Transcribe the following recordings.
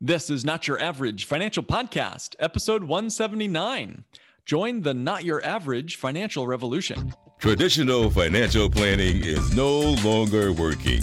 This is Not Your Average Financial Podcast, episode 179. Join the Not Your Average Financial Revolution. Traditional financial planning is no longer working.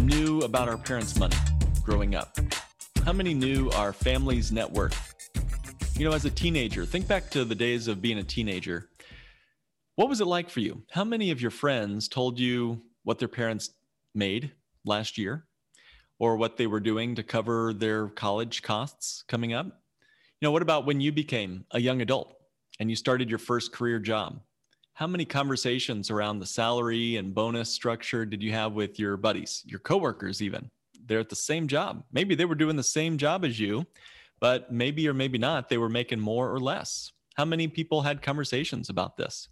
knew about our parents' money growing up? How many knew our family's net worth? You know, as a teenager, think back to the days of being a teenager. What was it like for you? How many of your friends told you what their parents made last year or what they were doing to cover their college costs coming up? You know, what about when you became a young adult and you started your first career job? How many conversations around the salary and bonus structure did you have with your buddies, your coworkers, even? They're at the same job. Maybe they were doing the same job as you, but maybe or maybe not, they were making more or less. How many people had conversations about this?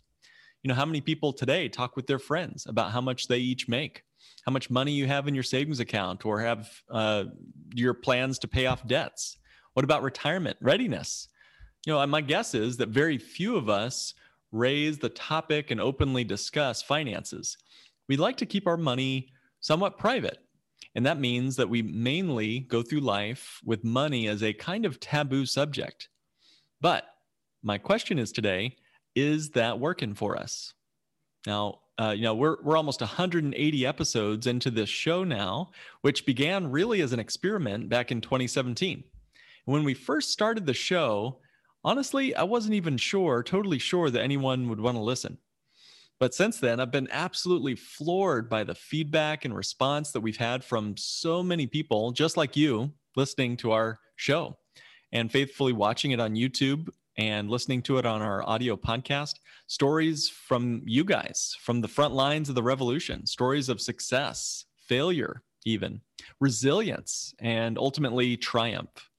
You know, how many people today talk with their friends about how much they each make, how much money you have in your savings account, or have uh, your plans to pay off debts? What about retirement readiness? You know, my guess is that very few of us raise the topic and openly discuss finances. We like to keep our money somewhat private. And that means that we mainly go through life with money as a kind of taboo subject. But my question is today is that working for us? Now, uh, you know, we're, we're almost 180 episodes into this show now, which began really as an experiment back in 2017. When we first started the show, honestly, I wasn't even sure, totally sure that anyone would want to listen. But since then, I've been absolutely floored by the feedback and response that we've had from so many people, just like you, listening to our show and faithfully watching it on YouTube and listening to it on our audio podcast. Stories from you guys, from the front lines of the revolution, stories of success, failure, even resilience, and ultimately triumph.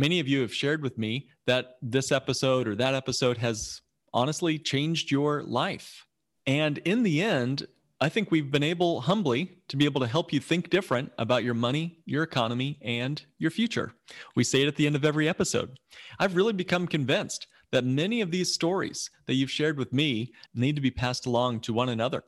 Many of you have shared with me that this episode or that episode has honestly changed your life. And in the end, I think we've been able humbly to be able to help you think different about your money, your economy, and your future. We say it at the end of every episode. I've really become convinced that many of these stories that you've shared with me need to be passed along to one another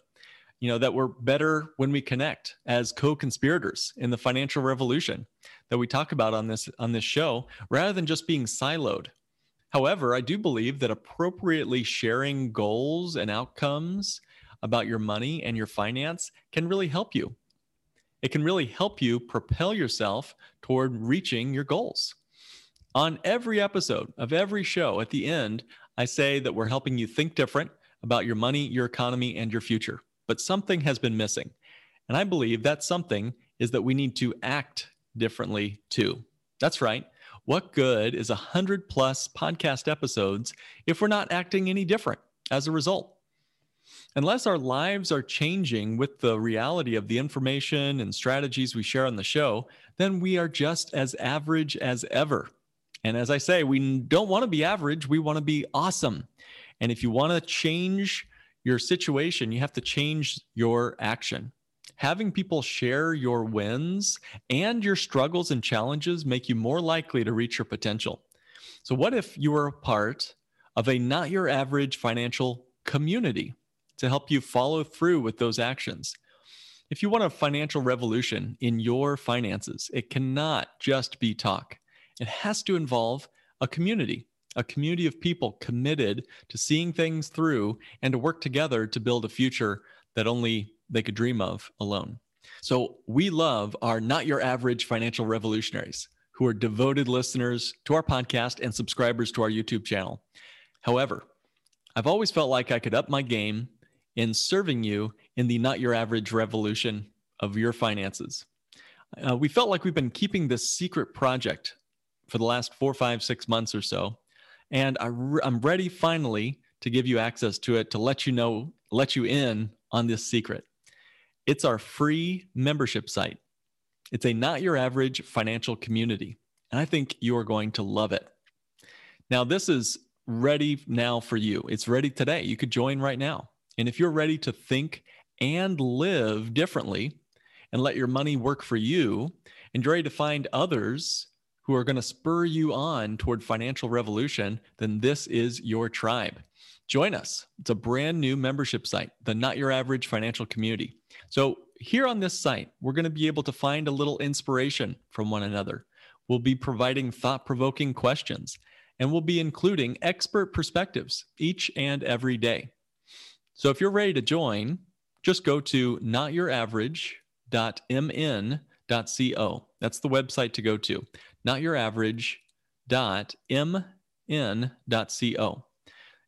you know that we're better when we connect as co-conspirators in the financial revolution that we talk about on this on this show rather than just being siloed. However i do believe that appropriately sharing goals and outcomes about your money and your finance can really help you. It can really help you propel yourself toward reaching your goals. On every episode of every show at the end i say that we're helping you think different about your money your economy and your future but something has been missing. And I believe that something is that we need to act differently too. That's right. What good is a 100 plus podcast episodes if we're not acting any different as a result? Unless our lives are changing with the reality of the information and strategies we share on the show, then we are just as average as ever. And as I say, we don't want to be average, we want to be awesome. And if you want to change your situation, you have to change your action. Having people share your wins and your struggles and challenges make you more likely to reach your potential. So, what if you were a part of a not your average financial community to help you follow through with those actions? If you want a financial revolution in your finances, it cannot just be talk. It has to involve a community a community of people committed to seeing things through and to work together to build a future that only they could dream of alone. So we love our not your average financial revolutionaries who are devoted listeners to our podcast and subscribers to our YouTube channel. However, I've always felt like I could up my game in serving you in the not your average revolution of your finances. Uh, we felt like we've been keeping this secret project for the last four, five, six months or so and I I'm ready finally to give you access to it to let you know, let you in on this secret. It's our free membership site. It's a not your average financial community. and I think you are going to love it. Now, this is ready now for you. It's ready today. You could join right now. And if you're ready to think and live differently and let your money work for you, and you're ready to find others who are going to spur you on toward financial revolution, then this is your tribe. Join us. It's a brand new membership site, the Not Your Average Financial Community. So, here on this site, we're going to be able to find a little inspiration from one another. We'll be providing thought provoking questions and we'll be including expert perspectives each and every day. So, if you're ready to join, just go to notyouraverage.mn.co. That's the website to go to, notyouraverage.mn.co.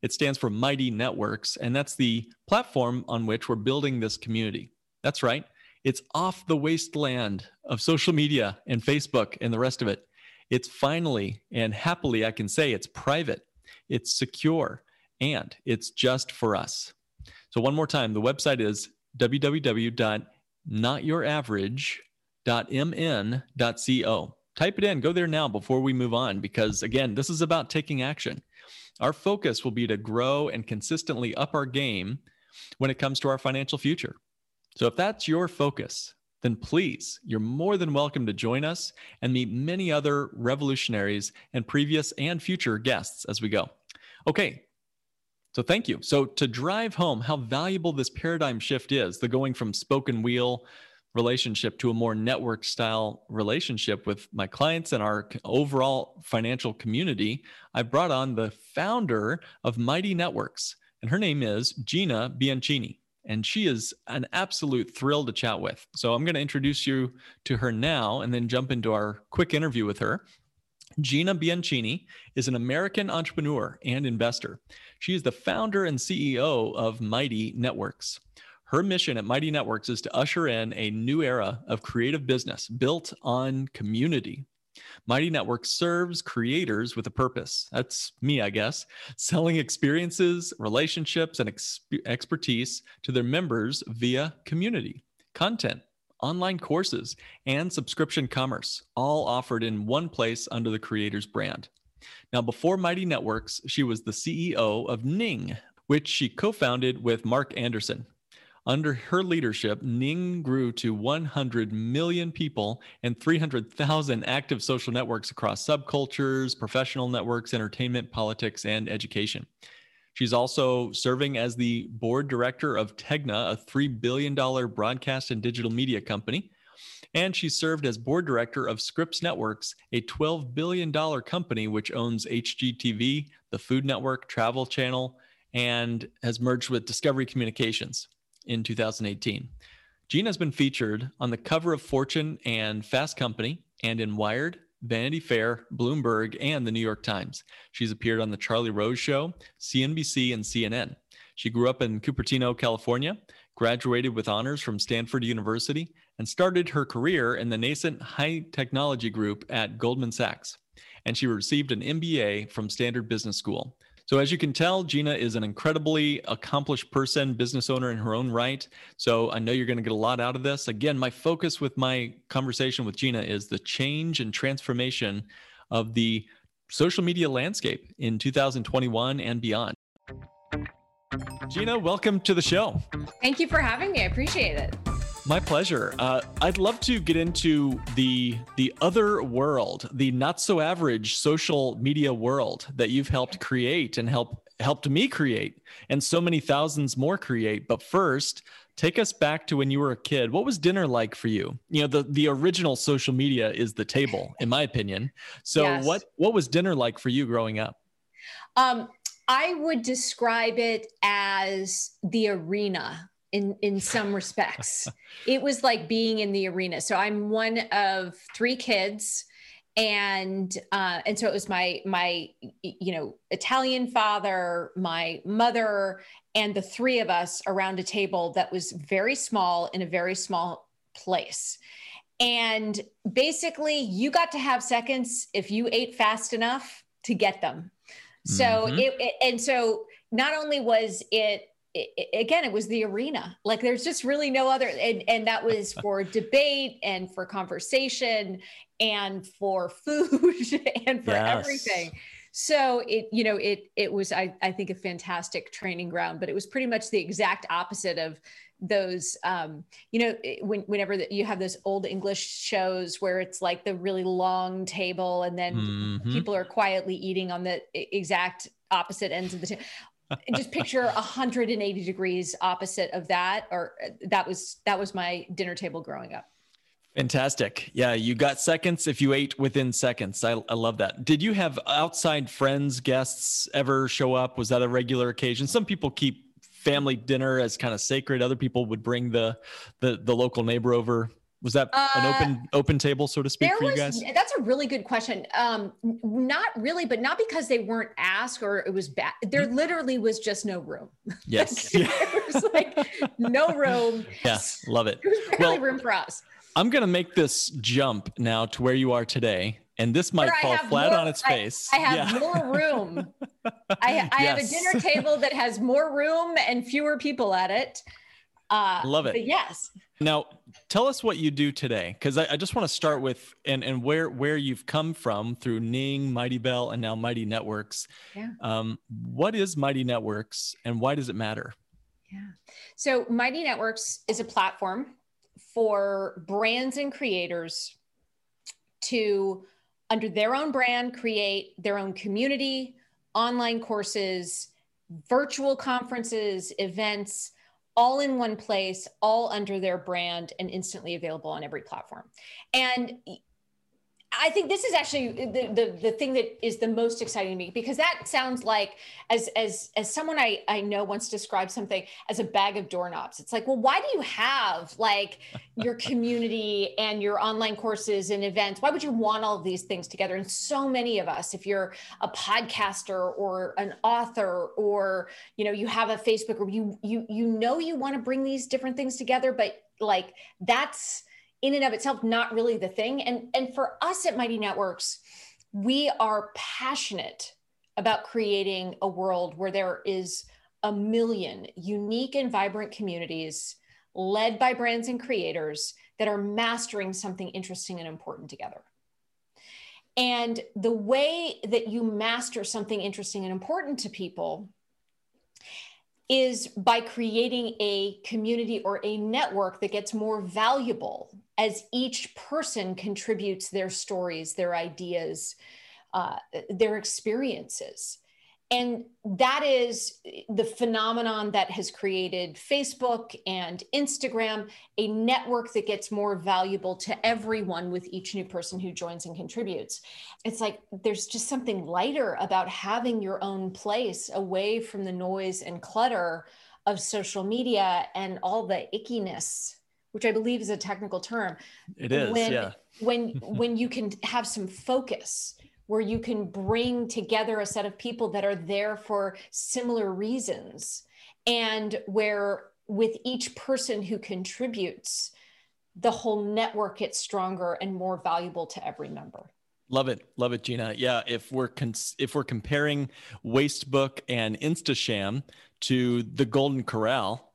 It stands for Mighty Networks, and that's the platform on which we're building this community. That's right. It's off the wasteland of social media and Facebook and the rest of it. It's finally and happily, I can say it's private, it's secure, and it's just for us. So, one more time, the website is www.notyouraverage.mn.co. Type it in, go there now before we move on, because again, this is about taking action. Our focus will be to grow and consistently up our game when it comes to our financial future. So if that's your focus, then please, you're more than welcome to join us and meet many other revolutionaries and previous and future guests as we go. Okay. So thank you. So to drive home how valuable this paradigm shift is, the going from spoken wheel relationship to a more network style relationship with my clients and our overall financial community, I brought on the founder of Mighty Networks, and her name is Gina Bianchini. And she is an absolute thrill to chat with. So I'm going to introduce you to her now and then jump into our quick interview with her. Gina Bianchini is an American entrepreneur and investor. She is the founder and CEO of Mighty Networks. Her mission at Mighty Networks is to usher in a new era of creative business built on community. Mighty Networks serves creators with a purpose. That's me, I guess, selling experiences, relationships, and expertise to their members via community, content, online courses, and subscription commerce, all offered in one place under the creator's brand. Now, before Mighty Networks, she was the CEO of Ning, which she co founded with Marc Andreessen. Under her leadership, Ning grew to 100 million people and 300,000 active social networks across subcultures, professional networks, entertainment, politics, and education. She's also serving as the board director of Tegna, a $3 billion broadcast and digital media company. And she served as board director of Scripps Networks, a $12 billion company which owns HGTV, the Food Network, Travel Channel, and has merged with Discovery Communications in 2018. Gina has been featured on the cover of Fortune and Fast Company and in Wired, Vanity Fair, Bloomberg, and the New York Times. She's appeared on The Charlie Rose Show, CNBC, and CNN. She grew up in Cupertino, California, graduated with honors from Stanford University, and started her career in the nascent high technology group at Goldman Sachs. And she received an MBA from Stanford Business School. So, as you can tell, Gina is an incredibly accomplished person, business owner in her own right. So, I know you're going to get a lot out of this. Again, my focus with my conversation with Gina is the change and transformation of the social media landscape in 2021 and beyond. Gina, welcome to the show. Thank you for having me. I appreciate it. My pleasure. Uh, I'd love to get into the the other world, the not so average social media world that you've helped create and help helped me create, and so many thousands more create. But first, take us back to when you were a kid. What was dinner like for you? You know, the the original social media is the table, in my opinion. So, yes. what what was dinner like for you growing up? Um, I would describe it as the arena in in some respects. it was like being in the arena. So I'm one of three kids and uh, and so it was my my you know Italian father, my mother, and the three of us around a table that was very small in a very small place. And basically, you got to have seconds if you ate fast enough to get them. So mm-hmm. it, it and so not only was it it, again, it was the arena. Like there's just really no other, and, and that was for debate and for conversation and for food and for yes. everything. So it, you know, it it was I, I think a fantastic training ground, but it was pretty much the exact opposite of those um, you know when, whenever you have those old english shows where it's like the really long table and then mm-hmm. people are quietly eating on the exact opposite ends of the table just picture 180 degrees opposite of that or uh, that was that was my dinner table growing up Fantastic. Yeah, you got seconds if you ate within seconds. I, I love that. Did you have outside friends, guests ever show up? Was that a regular occasion? Some people keep family dinner as kind of sacred. Other people would bring the the, the local neighbor over. Was that uh, an open open table, so to speak, for was, you guys? That's a really good question. Um, not really, but not because they weren't asked or it was bad. There mm-hmm. literally was just no room. Yes, there was like no room. Yeah, love it. There was barely well, room for us. I'm going to make this jump now to where you are today. And this might fall flat more, on its face. I, I have yeah. more room. I, I yes. have a dinner table that has more room and fewer people at it. Uh, Love it. yes. Now, tell us what you do today, because I, I, just want to start with and and where where you've come from through Ning, Mightybell, and now Mighty Networks. Yeah. Um, what is Mighty Networks, and why does it matter? Yeah. So Mighty Networks is a platform for brands and creators to, under their own brand, create their own community, online courses, virtual conferences, events, all in one place, all under their brand and instantly available on every platform. And I think this is actually the, the, the thing that is the most exciting to me because that sounds like as as as someone I I know once described something as a bag of doorknobs. It's like, well, why do you have like your community and your online courses and events? Why would you want all of these things together? And so many of us, if you're a podcaster or an author or you know you have a Facebook group, you you you know you want to bring these different things together, but like that's in and of itself not really the thing. And and for us at mighty networks we are passionate about creating a world where there is a million unique and vibrant communities led by brands and creators that are mastering something interesting and important together. And the way that you master something interesting and important to people is by creating a community or a network that gets more valuable as each person contributes their stories, their ideas, uh, their experiences. And that is the phenomenon that has created Facebook and Instagram, a network that gets more valuable to everyone with each new person who joins and contributes. It's like there's just something lighter about having your own place away from the noise and clutter of social media and all the ickiness which I believe is a technical term. It is, when, yeah. when when you can have some focus, where you can bring together a set of people that are there for similar reasons, and where with each person who contributes, the whole network gets stronger and more valuable to every member. Love it, love it, Gina. Yeah, if we're cons- if we're comparing Wastebook and InstaSham to the Golden Corral,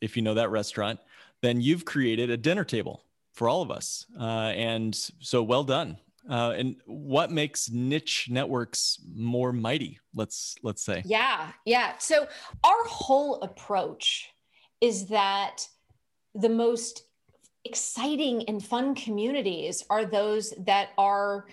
if you know that restaurant, then you've created a dinner table for all of us. Uh, and so well done. Uh, and what makes niche networks more mighty? Let's let's say. Yeah, yeah. So our whole approach is that the most exciting and fun communities are those that are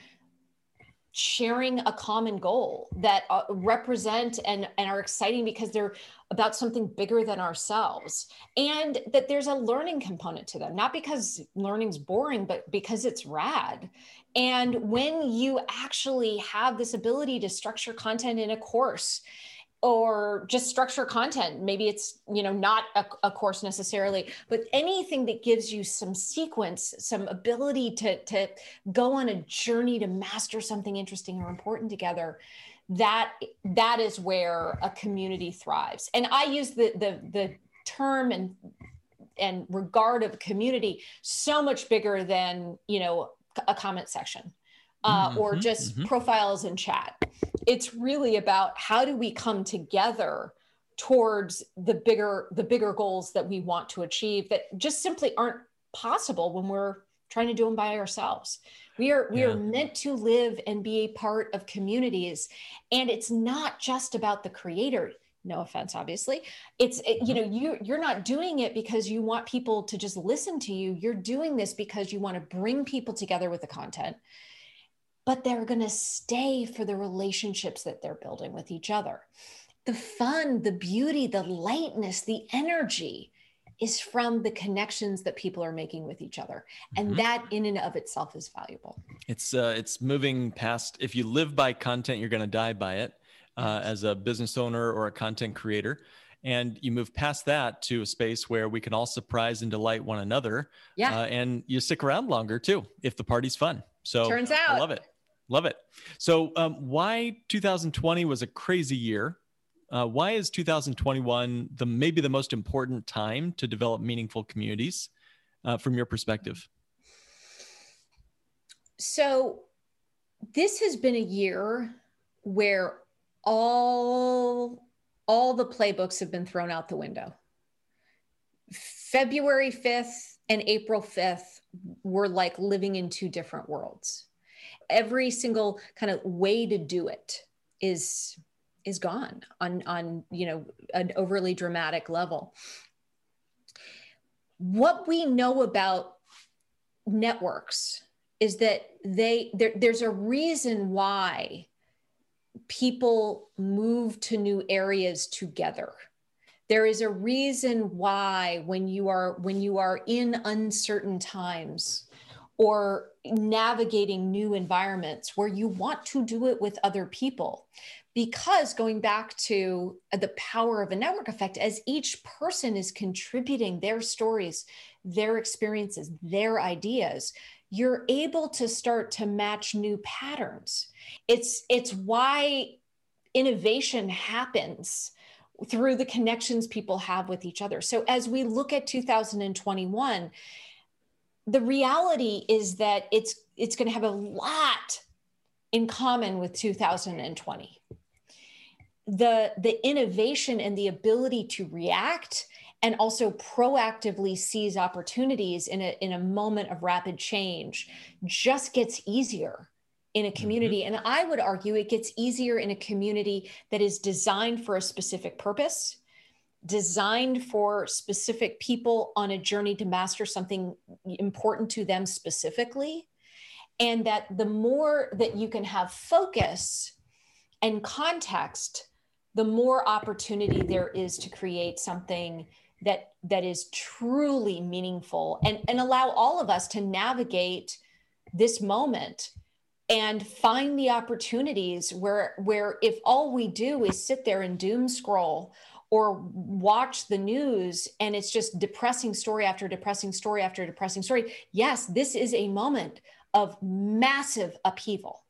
sharing a common goal that uh, represent and, and are exciting because they're about something bigger than ourselves. And that there's a learning component to them not because learning's boring but because it's rad. And when you actually have this ability to structure content in a course or just structure content. Maybe it's you know not a, a, course necessarily but anything that gives you some sequence some ability to to go on a journey to master something interesting or important together that that is where a community thrives. And i use the the the term and and regard of community so much bigger than you know a comment section uh, mm-hmm, or just mm-hmm. profiles in chat. It's really about how do we come together towards the bigger the bigger goals that we want to achieve that just simply aren't possible when we're trying to do them by ourselves we are we yeah. are meant to live and be a part of communities and it's not just about the creator no offense obviously it's it, you mm-hmm. know you you're not doing it because you want people to just listen to you you're doing this because you want to bring people together with the content but they're going to stay for the relationships that they're building with each other. The fun the beauty the lightness the energy is from the connections that people are making with each other and mm-hmm. that in and of itself is valuable. It's uh it's moving past if you live by content you're going to die by it uh, as a business owner or a content creator and you move past that to a space where we can all surprise and delight one another yeah. uh, and you stick around longer too if the party's fun. So turns out i love it love it so um, why 2020 was a crazy year uh, why is 2021 the maybe the most important time to develop meaningful communities uh, from your perspective? So, this has been a year where all all the playbooks have been thrown out the window. February 5th and April 5th were like living in two different worlds. Every single kind of way to do it is is gone on on you know an overly dramatic level. What we know about networks is that they there, there's a reason why people move to new areas together. There is a reason why when you are when you are in uncertain times or navigating new environments where you want to do it with other people. Because going back to the power of a network effect as each person is contributing their stories their experiences their ideas you're able to start to match new patterns. It's it's why innovation happens through the connections people have with each other. So as we look at 2021 the reality is that it's it's going to have a lot in common with 2020 the the innovation and the ability to react and also proactively seize opportunities in a in a moment of rapid change just gets easier in a community mm-hmm. and i would argue it gets easier in a community that is designed for a specific purpose designed for specific people on a journey to master something important to them specifically and that the more that you can have focus and context the more opportunity there is to create something that that is truly meaningful and and allow all of us to navigate this moment and find the opportunities where where if all we do is sit there and doom scroll or watch the news and it's just depressing story after depressing story after depressing story yes this is a moment of massive upheaval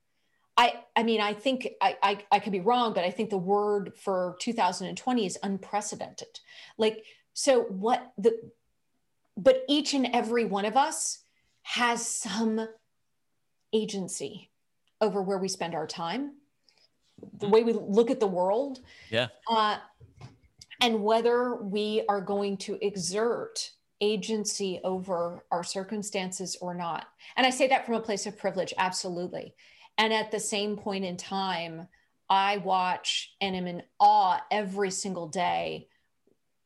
I, I mean, I think I, I, I could be wrong, but I think the word for 2020 is unprecedented. Like, so what the, but each and every one of us has some agency over where we spend our time, the way we look at the world. Yeah. Uh, and whether we are going to exert agency over our circumstances or not. And I say that from a place of privilege, absolutely. And at the same point in time, I watch and am in awe every single day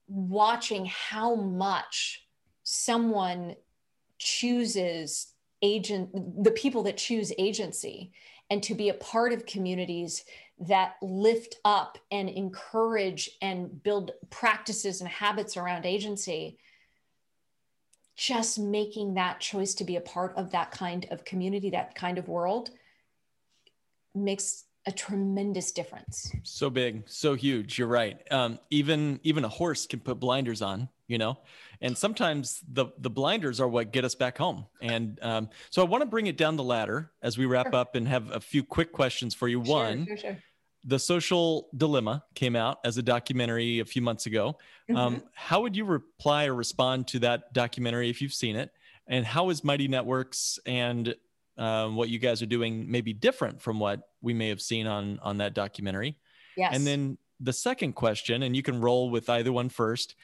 watching how much someone chooses agent the people that choose agency and to be a part of communities that lift up and encourage and build practices and habits around agency just making that choice to be a part of that kind of community that kind of world makes a tremendous difference. So big, so huge. You're right. Um, even even a horse can put blinders on, you know, and sometimes the the blinders are what get us back home. And um, so I want to bring it down the ladder as we wrap sure. up and have a few quick questions for you. Sure, One. Sure, the social dilemma came out as a documentary a few months ago mm-hmm. um, how would you reply or respond to that documentary if you've seen it and how is mighty networks and um, what you guys are doing may be different from what we may have seen on on that documentary. Yes. And then the second question, and you can roll with either one first.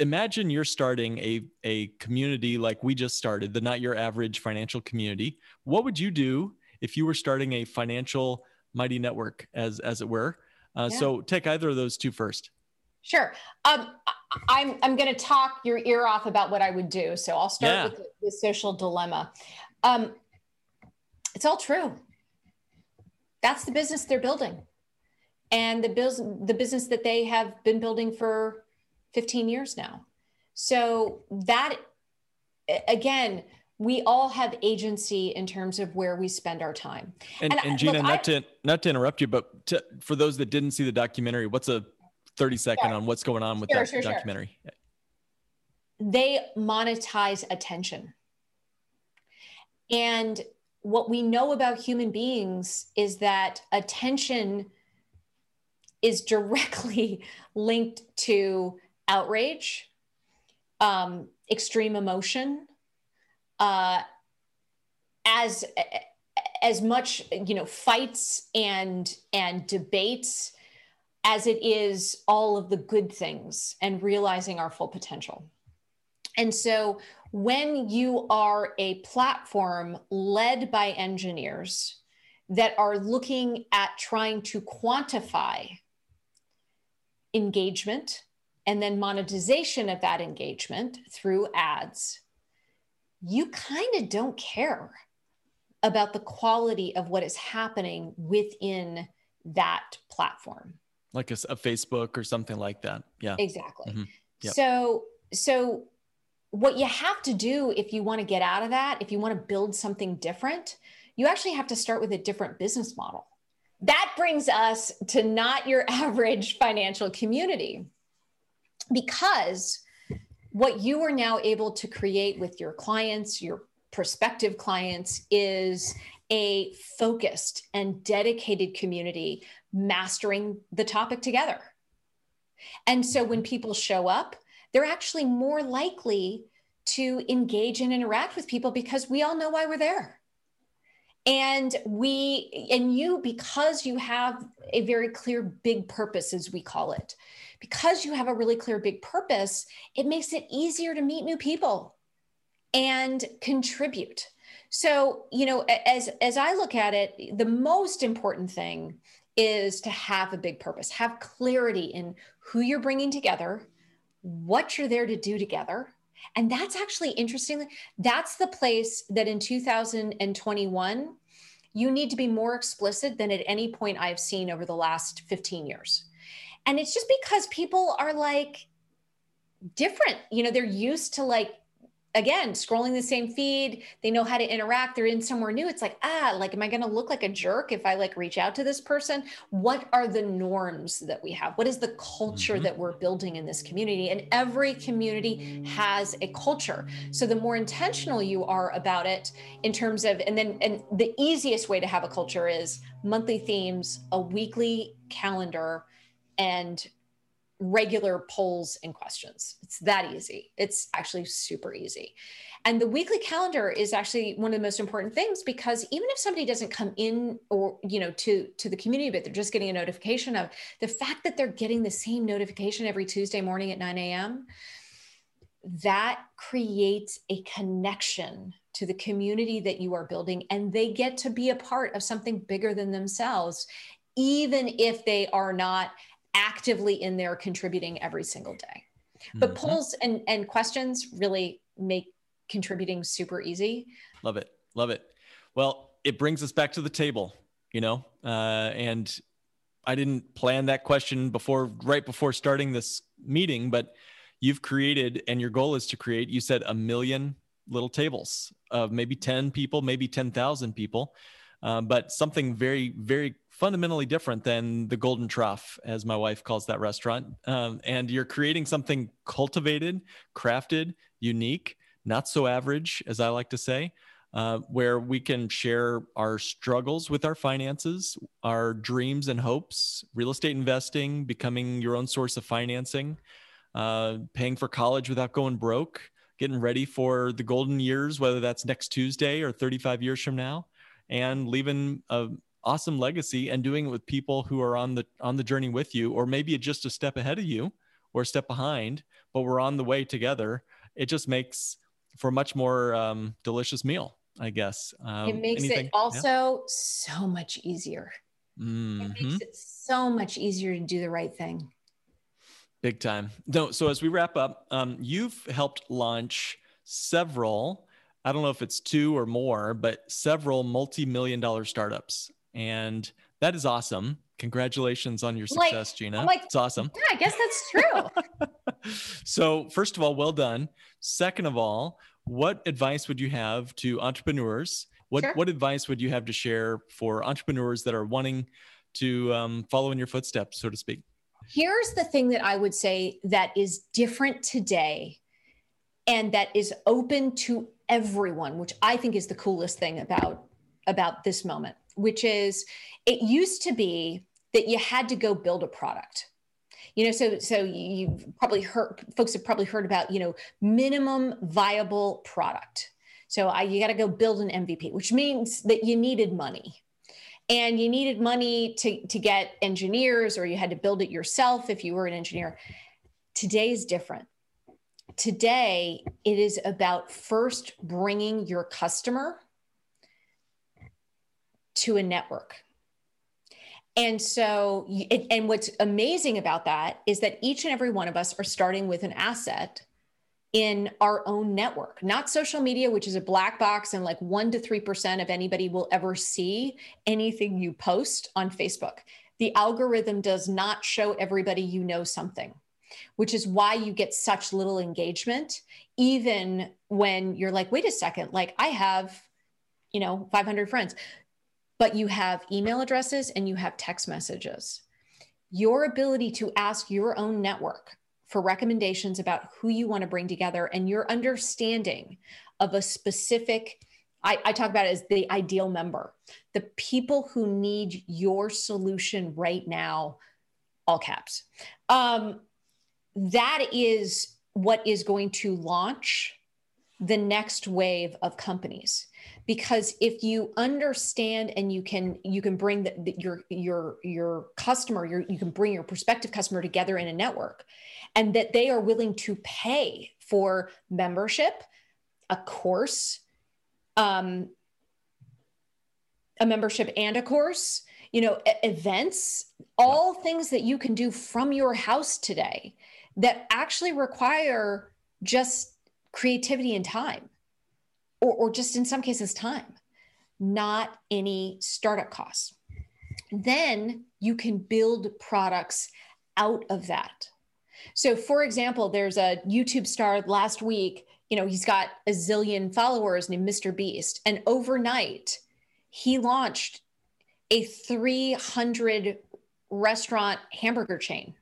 Imagine you're starting a, a community like we just started, the not your average financial community. What would you do if you were starting a financial mighty network, as as it were? Uh, yeah. So take either of those two first. Sure. Um, I'm I'm going to talk your ear off about what I would do. So I'll start yeah. with the, the, social dilemma. Um, it's all true. That's the business they're building, and the bills the business that they have been building for 15 years now. So that again, we all have agency in terms of where we spend our time. And, and, and Gina, look, not I, to not to interrupt you, but to, for those that didn't see the documentary, what's a 30 second sure. on what's going on with sure, that sure, documentary? They monetize attention. And what we know about human beings is that attention is directly linked to outrage, um, extreme emotion, uh, as as much you know fights and and debates as it is all of the good things and realizing our full potential. And so when you are a platform led by engineers that are looking at trying to quantify engagement and then monetization of that engagement through ads, you kind of don't care about the quality of what is happening within that platform. Like a, a, facebook or something like that. Yeah. Exactly. Mm-hmm. yep. so so what you have to do if you want to get out of that if you want to build something different you actually have to start with a different business model. That brings us to not your average financial community. Because what you are now able to create with your clients, your prospective clients, is a focused and dedicated community mastering the topic together. And so when people show up, they're actually more likely to engage and interact with people because we all know why we're there. And we, and you, because you have a very clear big purpose, as we call it, because you have a really clear big purpose, it makes it easier to meet new people and contribute. So, you know, as as I look at it, the most important thing is to have a big purpose, have clarity in who you're bringing together, what you're there to do together. And that's actually interesting. That's the place that in 2021, you need to be more explicit than at any point I've seen over the last 15 years. And it's just because people are like different. You know, they're used to like again scrolling the same feed they know how to interact they're in somewhere new it's like ah like am i going to look like a jerk if i like reach out to this person what are the norms that we have what is the culture mm-hmm. that we're building in this community and every community has a culture so the more intentional you are about it in terms of and then and the easiest way to have a culture is monthly themes a weekly calendar and regular polls and questions. It's that easy. It's actually super easy. And the weekly calendar is actually one of the most important things because even if somebody doesn't come in or you know to to the community but they're just getting a notification of the fact that they're getting the same notification every Tuesday morning at 9 a.m. that creates a connection to the community that you are building and they get to be a part of something bigger than themselves even if they are not actively in there contributing every single day. But mm-hmm. polls and, and questions really make contributing super easy. Love it. Love it. Well, it brings us back to the table, you know, uh, and I didn't plan that question before, right before starting this meeting, but you've created, and your goal is to create, you said a million little tables of maybe 10 people, maybe 10,000 people, um, but something very, very fundamentally different than the Golden Trough, as my wife calls that restaurant. Um, and you're creating something cultivated, crafted, unique, not so average, as I like to say, uh, where we can share our struggles with our finances, our dreams and hopes, real estate investing, becoming your own source of financing, uh, paying for college without going broke, getting ready for the golden years, whether that's next Tuesday or 35 years from now and leaving a awesome legacy and doing it with people who are on the on the journey with you or maybe just a step ahead of you or a step behind but we're on the way together it just makes for a much more um, delicious meal i guess um, it makes anything? it also yeah. so much easier mm-hmm. it makes mm-hmm. it so much easier to do the right thing big time no so as we wrap up um, you've helped launch several I don't know if it's two or more, but several multi million dollar startups. And that is awesome. Congratulations on your success, like, Gina. Like, it's awesome. Yeah, I guess that's true. so, first of all, well done. Second of all, what advice would you have to entrepreneurs? What sure. what advice would you have to share for entrepreneurs that are wanting to um, follow in your footsteps, so to speak? Here's the thing that I would say that is different today and that is open to everyone, which I think is the coolest thing about about this moment, which is it used to be that you had to go build a product. You know, so so you've probably heard folks have probably heard about, you know, minimum viable product. So I, you got to go build an MVP, which means that you needed money. And you needed money to, to get engineers, or you had to build it yourself if you were an engineer. Today is different Today, it is about first bringing your customer to a network. And so, and what's amazing about that is that each and every one of us are starting with an asset in our own network, not social media, which is a black box and like one to 3% of anybody will ever see anything you post on Facebook. The algorithm does not show everybody you know something which is why you get such little engagement, even when you're like, wait a second, like I have, you know, 500 friends, but you have email addresses and you have text messages. Your ability to ask your own network for recommendations about who you want to bring together and your understanding of a specific I, I, talk about it as the ideal member, the people who need your solution right now, all caps. Um, that is what is going to launch the next wave of companies because if you understand and you can you can bring the, the, your your your customer your, you can bring your prospective customer together in a network and that they are willing to pay for membership a course um, a membership and a course you know events all things that you can do from your house today that actually require just creativity and time, or, or just in some cases, time, not any startup costs. Then you can build products out of that. So, for example, there's a YouTube star last week, you know, he's got a zillion followers named Mr. Beast. And overnight, he launched a 300 restaurant hamburger chain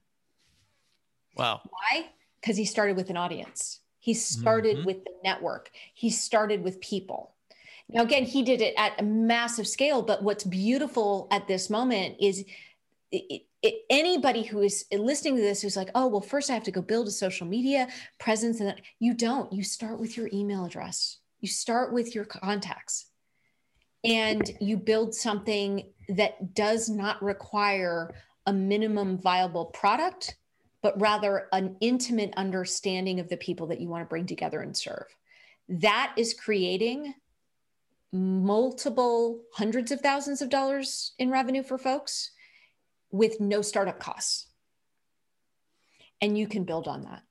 Wow. Why? Because he started with an audience. He started mm-hmm. with the network. He started with people. Now, again, he did it at a massive scale, but what's beautiful at this moment is it, it, anybody who is listening to this who's like, oh, well, first I have to go build a social media presence. And you don't. You start with your email address, you start with your contacts, and you build something that does not require a minimum viable product but rather an intimate understanding of the people that you want to bring together and serve. That is creating multiple hundreds of thousands of dollars in revenue for folks with no startup costs. And you can build on that.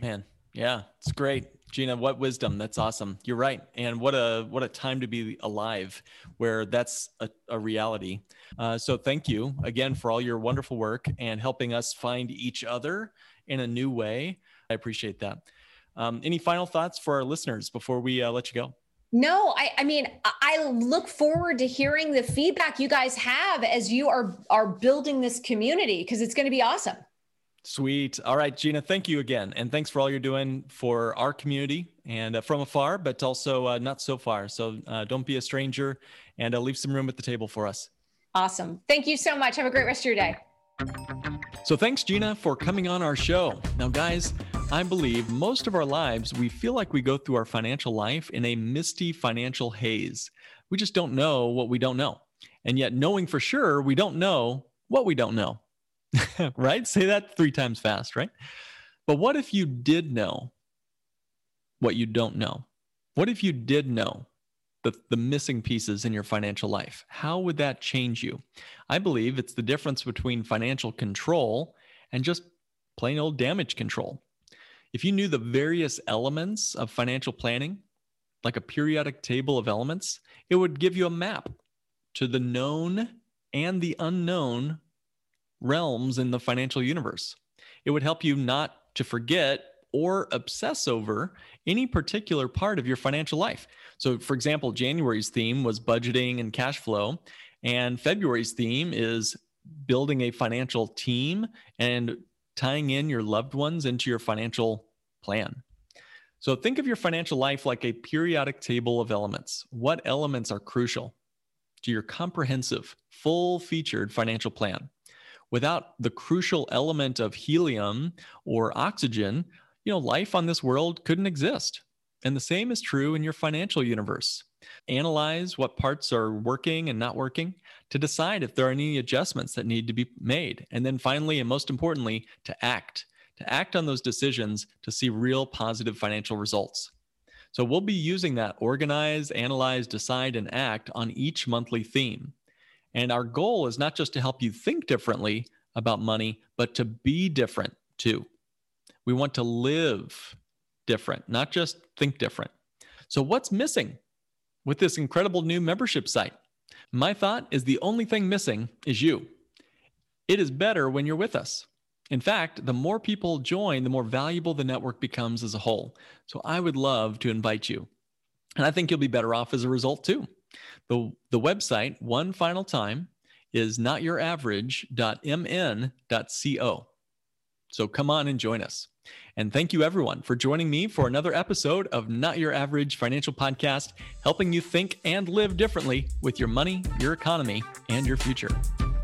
Man, yeah, it's great. Gina, what wisdom. That's awesome. You're right. And what a what a time to be alive where that's a, a reality. Uh, so thank you again for all your wonderful work and helping us find each other in a new way. I appreciate that. Um, any final thoughts for our listeners before we uh, let you go? No, I, I mean, I look forward to hearing the feedback you guys have as you are are building this community because it's going to be awesome. Sweet. All right, Gina, thank you again. And thanks for all you're doing for our community and uh, from afar, but also uh, not so far. So uh, don't be a stranger and uh, leave some room at the table for us. Awesome. Thank you so much. Have a great rest of your day. So thanks, Gina, for coming on our show. Now, guys, I believe most of our lives, we feel like we go through our financial life in a misty financial haze. We just don't know what we don't know. And yet, knowing for sure, we don't know what we don't know. right? Say that three times fast, right? But what if you did know what you don't know? What if you did know the, the missing pieces in your financial life? How would that change you? I believe it's the difference between financial control and just plain old damage control. If you knew the various elements of financial planning, like a periodic table of elements, it would give you a map to the known and the unknown realms in the financial universe. It would help you not to forget or obsess over any particular part of your financial life. So, for example, January's theme was budgeting and cash flow, and February's theme is building a financial team and tying in your loved ones into your financial plan. So, think of your financial life like a periodic table of elements. What elements are crucial to your comprehensive, full featured financial plan? Without the crucial element of helium or oxygen, you know, life on this world couldn't exist. And the same is true in your financial universe. Analyze what parts are working and not working to decide if there are any adjustments that need to be made. And then finally, and most importantly, to act, to act on those decisions to see real positive financial results. So we'll be using that organize, analyze, decide, and act on each monthly theme. And our goal is not just to help you think differently about money, but to be different too. We want to live different, not just think different. So, what's missing with this incredible new membership site? My thought is the only thing missing is you. It is better when you're with us. In fact, the more people join, the more valuable the network becomes as a whole. So, I would love to invite you. And I think you'll be better off as a result too. The, the website, one final time, is notyouraverage.mn.co. So come on and join us. And thank you, everyone, for joining me for another episode of Not Your Average Financial Podcast, helping you think and live differently with your money, your economy, and your future.